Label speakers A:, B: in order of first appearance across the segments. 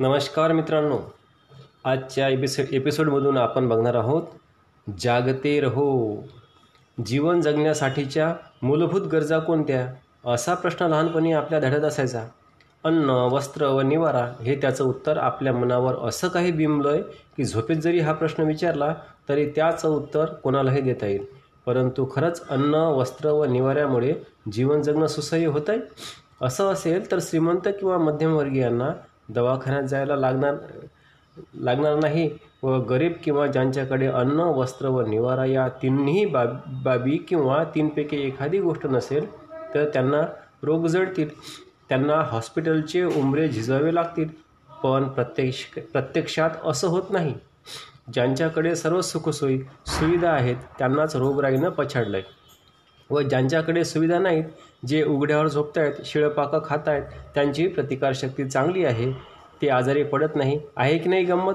A: नमस्कार मित्रांनो आजच्या एपिसोड एपिसोडमधून आपण बघणार आहोत जागते रहो. जीवन जगण्यासाठीच्या मूलभूत गरजा कोणत्या? असा प्रश्न लहानपणी आपल्या धड्यात असायचा. अन्न वस्त्र व निवारा हे त्याचं उत्तर आपल्या मनावर असं काही बिंबलं की झोपेत जरी हा प्रश्न विचारला तरी त्याचं उत्तर कोणालाही देता येईल. परंतु खरंच अन्न वस्त्र व निवाऱ्यामुळे जीवन जगणं सुसह्य होत आहे असं असेल तर श्रीमंत किंवा मध्यमवर्गीयांना दवाखान्यात जायला लागणार लागणार नाही व गरीब किंवा ज्यांच्याकडे अन्न वस्त्र व निवारा या तिन्ही बाब बाबी किंवा तीनपैकी एखादी गोष्ट नसेल तर त्यांना रोग जडतील त्यांना हॉस्पिटलचे उंबरे झिजावे लागतील. पण प्रत्यक्ष प्रत्यक्षात असं होत नाही. ज्यांच्याकडे सर्व सुखसोयी सुविधा आहेत त्यांनाच रोगराईनं पछाडलं आहे व ज्यांच्याकडे सुविधा नाहीत जे उघड्यावर झोपत आहेत शिळपाकं खात आहेत त्यांची प्रतिकारशक्ती चांगली आहे. ते आजारी पडत नाही. आहे की नाही गंमत?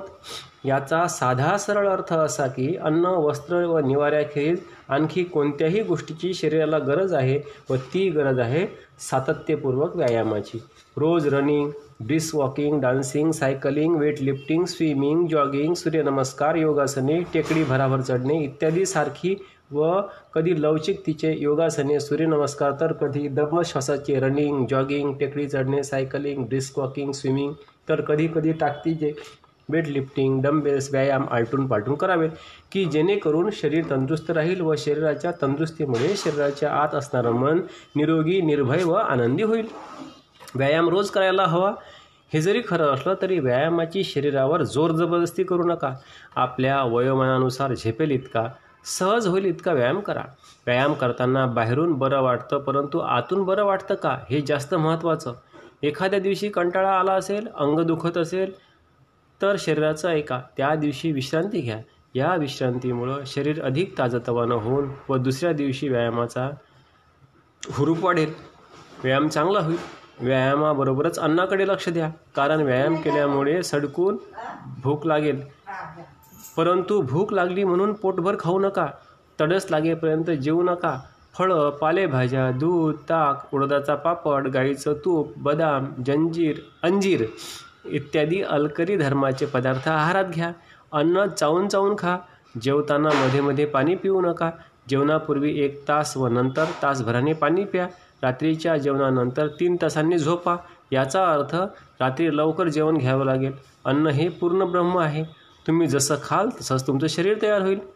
A: याचा साधा सरळ अर्थ असा की अन्न वस्त्र व निवाऱ्याखेरीज आणखी कोणत्याही गोष्टीची शरीराला गरज आहे व ती गरज आहे सातत्यपूर्वक व्यायामाची. रोज running brisk walking dancing cycling weightlifting swimming jogging सूर्यनमस्कार योगासने टेकडी भराभर चढणे इत्यादी सारखी व कधी लवचिकतेचे योगासने सूर्यनमस्कार तर कधी दब श्वासाचे रनिंग जॉगिंग टेकडी चढणे सायकलिंग ब्रिस्क वॉकिंग स्विमिंग तर कधी कधी टाकतीचे वेट लिफ्टिंग डम्बेल्स व्यायाम आलटून पालटून करावेत की जेणेकरून शरीर तंदुरुस्त राहील व शरीराच्या तंदुरुस्तीमुळे शरीराच्या आत असणारं मन निरोगी निर्भय व आनंदी होईल. व्यायाम रोज करायला हवा. हे जरी खरं असलं तरी व्यायामाची शरीरावर जोर जबरदस्ती करू नका. आपल्या वयोमानानुसार झेपेल इतका. सहज होईल इतका व्यायाम करा. व्यायाम करताना बाहेरून बरं वाटतं परंतु आतून बरं वाटतं का? हे जास्त महत्त्वाचं. एखाद्या दिवशी कंटाळा आला असेल अंग दुखत असेल तर शरीराचं ऐका त्या दिवशी विश्रांती घ्या. या विश्रांतीमुळं शरीर अधिक ताजतवानं होऊन व दुसऱ्या दिवशी व्यायामाचा हुरूप वाढेल. व्यायाम चांगला होईल. व्यायामाबरोबरच अन्नाकडे लक्ष द्या. कारण व्यायाम केल्यामुळे सडकून भूक लागेल. परंतु भूक लागली म्हणून पोटभर खाऊ नका. तडस लागेपर्यंत जेवू नका. फळं पालेभाज्या दूध ताक उडदाचा पापड गाईचं तूप बदाम जंजीर अंजीर इत्यादी अलकरी धर्माचे पदार्थ आहारात घ्या. अन्न चावून चावून खा. जेवताना मध्ये मध्ये पाणी पिऊ नका. जेवणापूर्वी एक तास व नंतर तासभराने पाणी प्या. रात्रीच्या जेवणानंतर तीन तासांनी झोपा. याचा अर्थ रात्री लवकर जेवण घ्यावं लागेल. अन्न हे पूर्ण ब्रह्म आहे. तुम्ही जसं खाल तसंच तुमचं शरीर तयार होईल.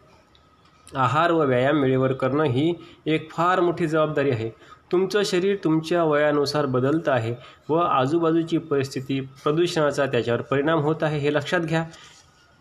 A: आहार व व्यायाम वेळेवर करणं ही एक फार मोठी जबाबदारी आहे. तुमचं शरीर तुमच्या वयानुसार बदलतं आहे व आजूबाजूची परिस्थिती प्रदूषणाचा त्याच्यावर परिणाम होत आहे हे लक्षात घ्या.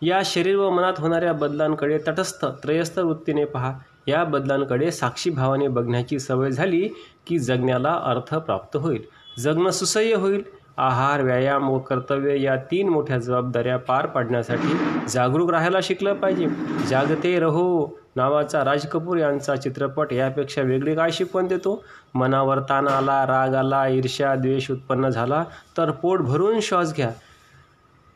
A: या शरीर व मनात होणाऱ्या बदलांकडे तटस्थ त्रयस्थ वृत्तीने पहा. या बदलांकडे साक्षी भावाने बघण्याची सवय झाली की जगण्याला अर्थ प्राप्त होईल. जगणं सुसह्य होईल. आहार व्यायाम व कर्तव्य या तीन मोठ्या जबाबदाऱ्या पार पाडण्यासाठी जागरूक राहायला शिकलं पाहिजे. जागते रहो नावाचा राज कपूर यांचा चित्रपट यापेक्षा वेगळी काय शिकवण देतो? मनावर ताण आला राग आला ईर्ष्या द्वेष उत्पन्न झाला तर पोट भरून श्वास घ्या.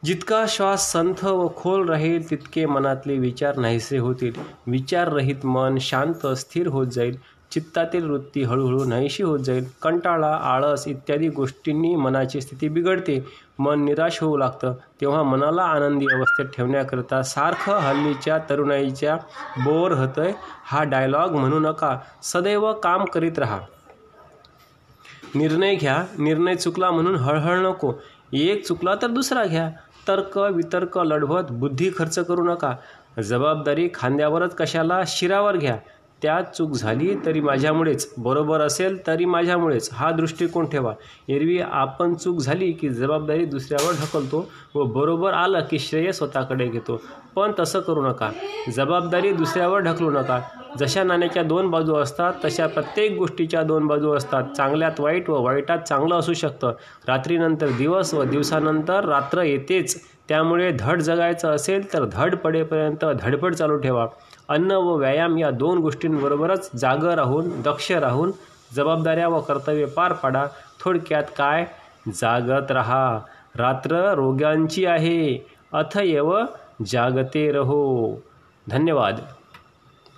A: जितका श्वास संथ व खोल राहील तितके मनातले विचार नाहीसे होतील. विचाररहित मन शांत स्थिर होत जाईल. चित्तातील वृत्ती हळूहळू नाहीशी होत जाईल. कंटाळा आळस इत्यादी गोष्टींनी मनाची स्थिती बिघडते. मन निराश होऊ लागतं. तेव्हा मनाला आनंदी अवस्थेत ठेवण्याकरता सारखं हल्लीच्या तरुणाईच्या बोर होतंय. हा डायलॉग म्हणू नका. सदैव काम करीत राहा. निर्णय घ्या. निर्णय चुकला म्हणून हळहळ नको. एक चुकला तर दुसरा घ्या. तर्क वितर्क लढवत बुद्धी खर्च करू नका. जबाबदारी खांद्यावरच कशाला शिरावर घ्या. त्यात चूक झाली तरी माझ्यामुळेच. बरोबर असेल तरी माझ्यामुळेच. हा दृष्टिकोन ठेवा. एरवी आपण चूक झाली की जबाबदारी दुसऱ्यावर ढकलतो व बरोबर आलं की श्रेय स्वतःकडे घेतो. पण तसं करू नका. जबाबदारी दुसऱ्यावर ढकलू नका. जशा नाण्याच्या दोन बाजू असतात तशा प्रत्येक गोष्टीच्या दोन बाजू असतात. चांगल्यात वाईट व वाईटात चांगलं असू शकतं. रात्रीनंतर दिवस व दिवसानंतर रात्र येतेच. त्यामुळे धड जगायचं असेल तर धड पडेपर्यंत धडपड चालू ठेवा. अन्न व व्यायाम या दोन गोष्टींबरोबरच जागं राहून दक्ष राहून जबाबदाऱ्या व कर्तव्य पार पाडा. थोडक्यात काय? जागत राहा. रात्र रोग्यांची आहे. अथयव जागते रहो. धन्यवाद.